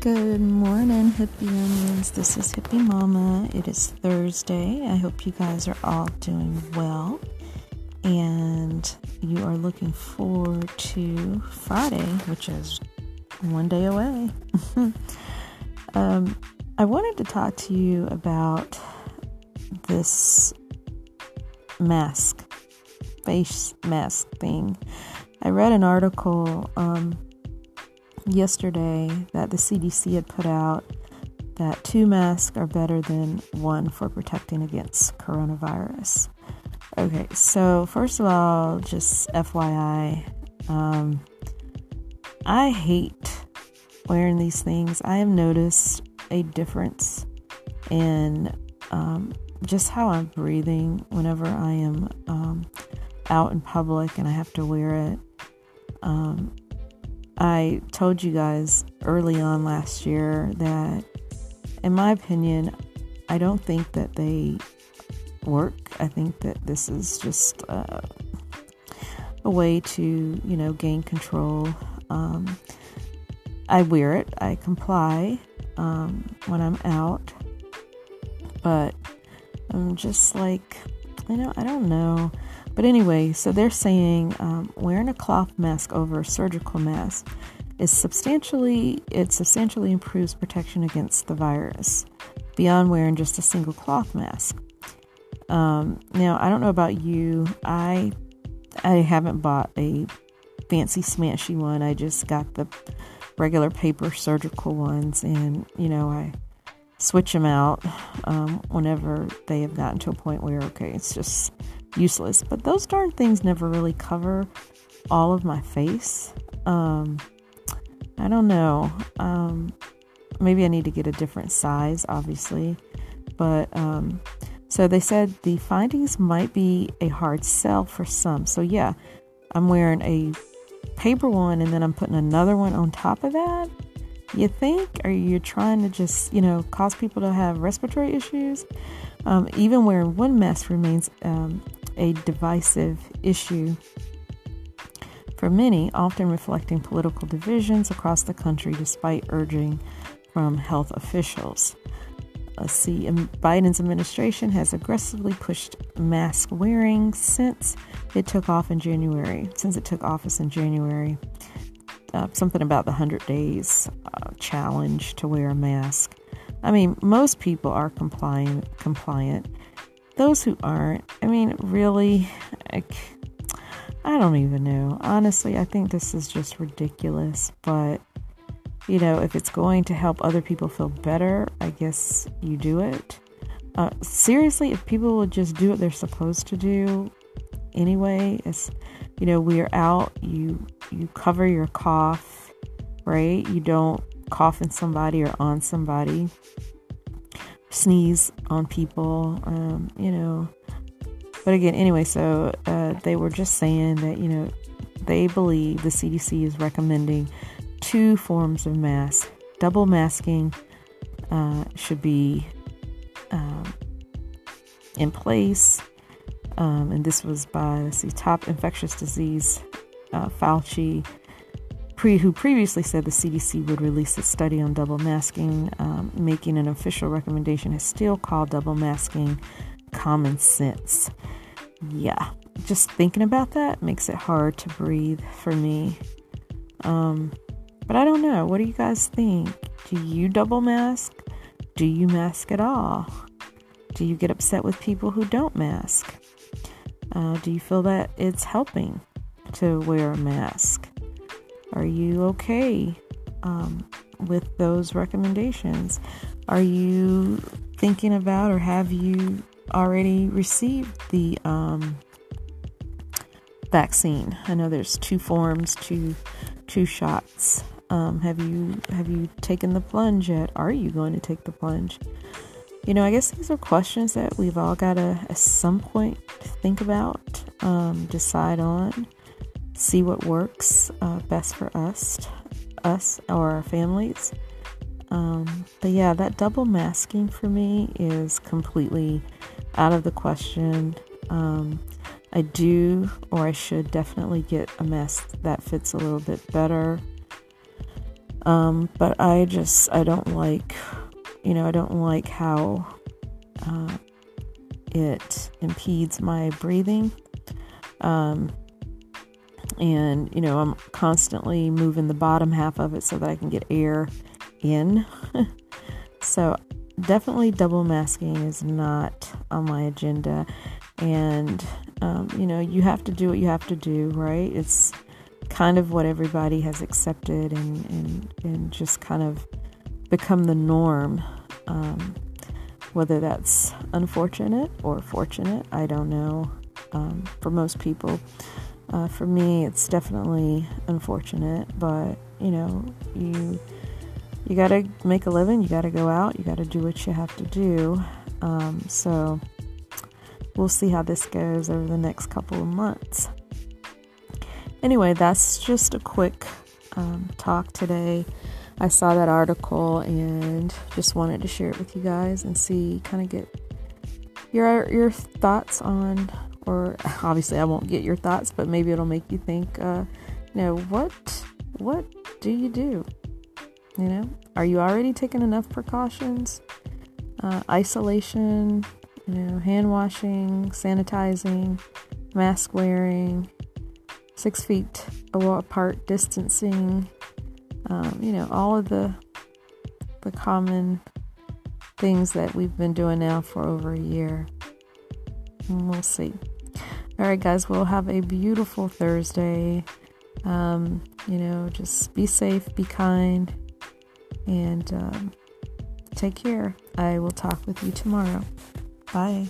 Good morning, hippie onions. This is Hippie Mama. It is Thursday. I hope you guys are all doing well and you are looking forward to Friday, which is one day away. um, I wanted to talk to you about this mask, face mask thing. I read an article. Um, yesterday that the CDC had put out that two masks are better than one for protecting against coronavirus. Okay, so first of all, just FYI, um, I hate wearing these things. I have noticed a difference in um, just how I'm breathing whenever I am um, out in public and I have to wear it. Um, I told you guys early on last year that, in my opinion, I don't think that they work. I think that this is just uh, a way to, you know, gain control. Um, I wear it, I comply um, when I'm out, but I'm just like, you know, I don't know. But anyway, so they're saying um, wearing a cloth mask over a surgical mask is substantially it substantially improves protection against the virus beyond wearing just a single cloth mask. Um, now, I don't know about you. I I haven't bought a fancy smashy one. I just got the regular paper surgical ones, and you know I switch them out um, whenever they have gotten to a point where okay, it's just useless. But those darn things never really cover all of my face. Um, I don't know. Um, maybe I need to get a different size, obviously. But um, so they said the findings might be a hard sell for some. So, yeah, I'm wearing a paper one and then I'm putting another one on top of that. You think? Are you trying to just, you know, cause people to have respiratory issues? Um, even wearing one mask remains um, a divisive issue for many, often reflecting political divisions across the country despite urging from health officials. See, Biden's administration has aggressively pushed mask wearing since it took off in January, since it took office in January. Uh, something about the 100 days uh, challenge to wear a mask. I mean, most people are compliant, compliant those who aren't, I mean, really, I, I don't even know. Honestly, I think this is just ridiculous. But, you know, if it's going to help other people feel better, I guess you do it. Uh, seriously, if people would just do what they're supposed to do anyway, it's, you know, we are out, you, you cover your cough, right? You don't cough in somebody or on somebody sneeze on people, um, you know. But again, anyway, so uh, they were just saying that, you know, they believe the CDC is recommending two forms of mask. Double masking uh, should be um, in place. Um, and this was by, let's see, top infectious disease uh, Fauci pre, who previously said the CDC would release a study on double masking, um, making an official recommendation, has still called double masking common sense. Yeah, just thinking about that makes it hard to breathe for me. Um, but I don't know. What do you guys think? Do you double mask? Do you mask at all? Do you get upset with people who don't mask? Uh, do you feel that it's helping to wear a mask? Are you okay um, with those recommendations? Are you thinking about or have you already received the um, vaccine? I know there's two forms, two two shots. Um, have you have you taken the plunge yet? Are you going to take the plunge? You know, I guess these are questions that we've all got to at some point think about, um, decide on see what works uh, best for us, us or our families. Um, but yeah, that double masking for me is completely out of the question. Um, I do, or I should definitely get a mask that fits a little bit better. Um, but I just, I don't like, you know, I don't like how uh, it impedes my breathing. Um, and, you know, I'm constantly moving the bottom half of it so that I can get air in. so, definitely double masking is not on my agenda. And, um, you know, you have to do what you have to do, right? It's kind of what everybody has accepted and, and, and just kind of become the norm. Um, whether that's unfortunate or fortunate, I don't know. Um, for most people, uh, for me, it's definitely unfortunate, but you know, you you got to make a living. You got to go out. You got to do what you have to do. Um, so we'll see how this goes over the next couple of months. Anyway, that's just a quick um, talk today. I saw that article and just wanted to share it with you guys and see, kind of get your your thoughts on, or obviously I won't get your thoughts, but maybe it'll make you think. Uh, you know what what do you do? You know, are you already taking enough precautions? Uh, isolation, you know, hand washing, sanitizing, mask wearing, six feet apart distancing, um, you know, all of the the common things that we've been doing now for over a year. We'll see. All right, guys, we'll have a beautiful Thursday. Um, you know, just be safe, be kind, and um, take care. I will talk with you tomorrow. Bye.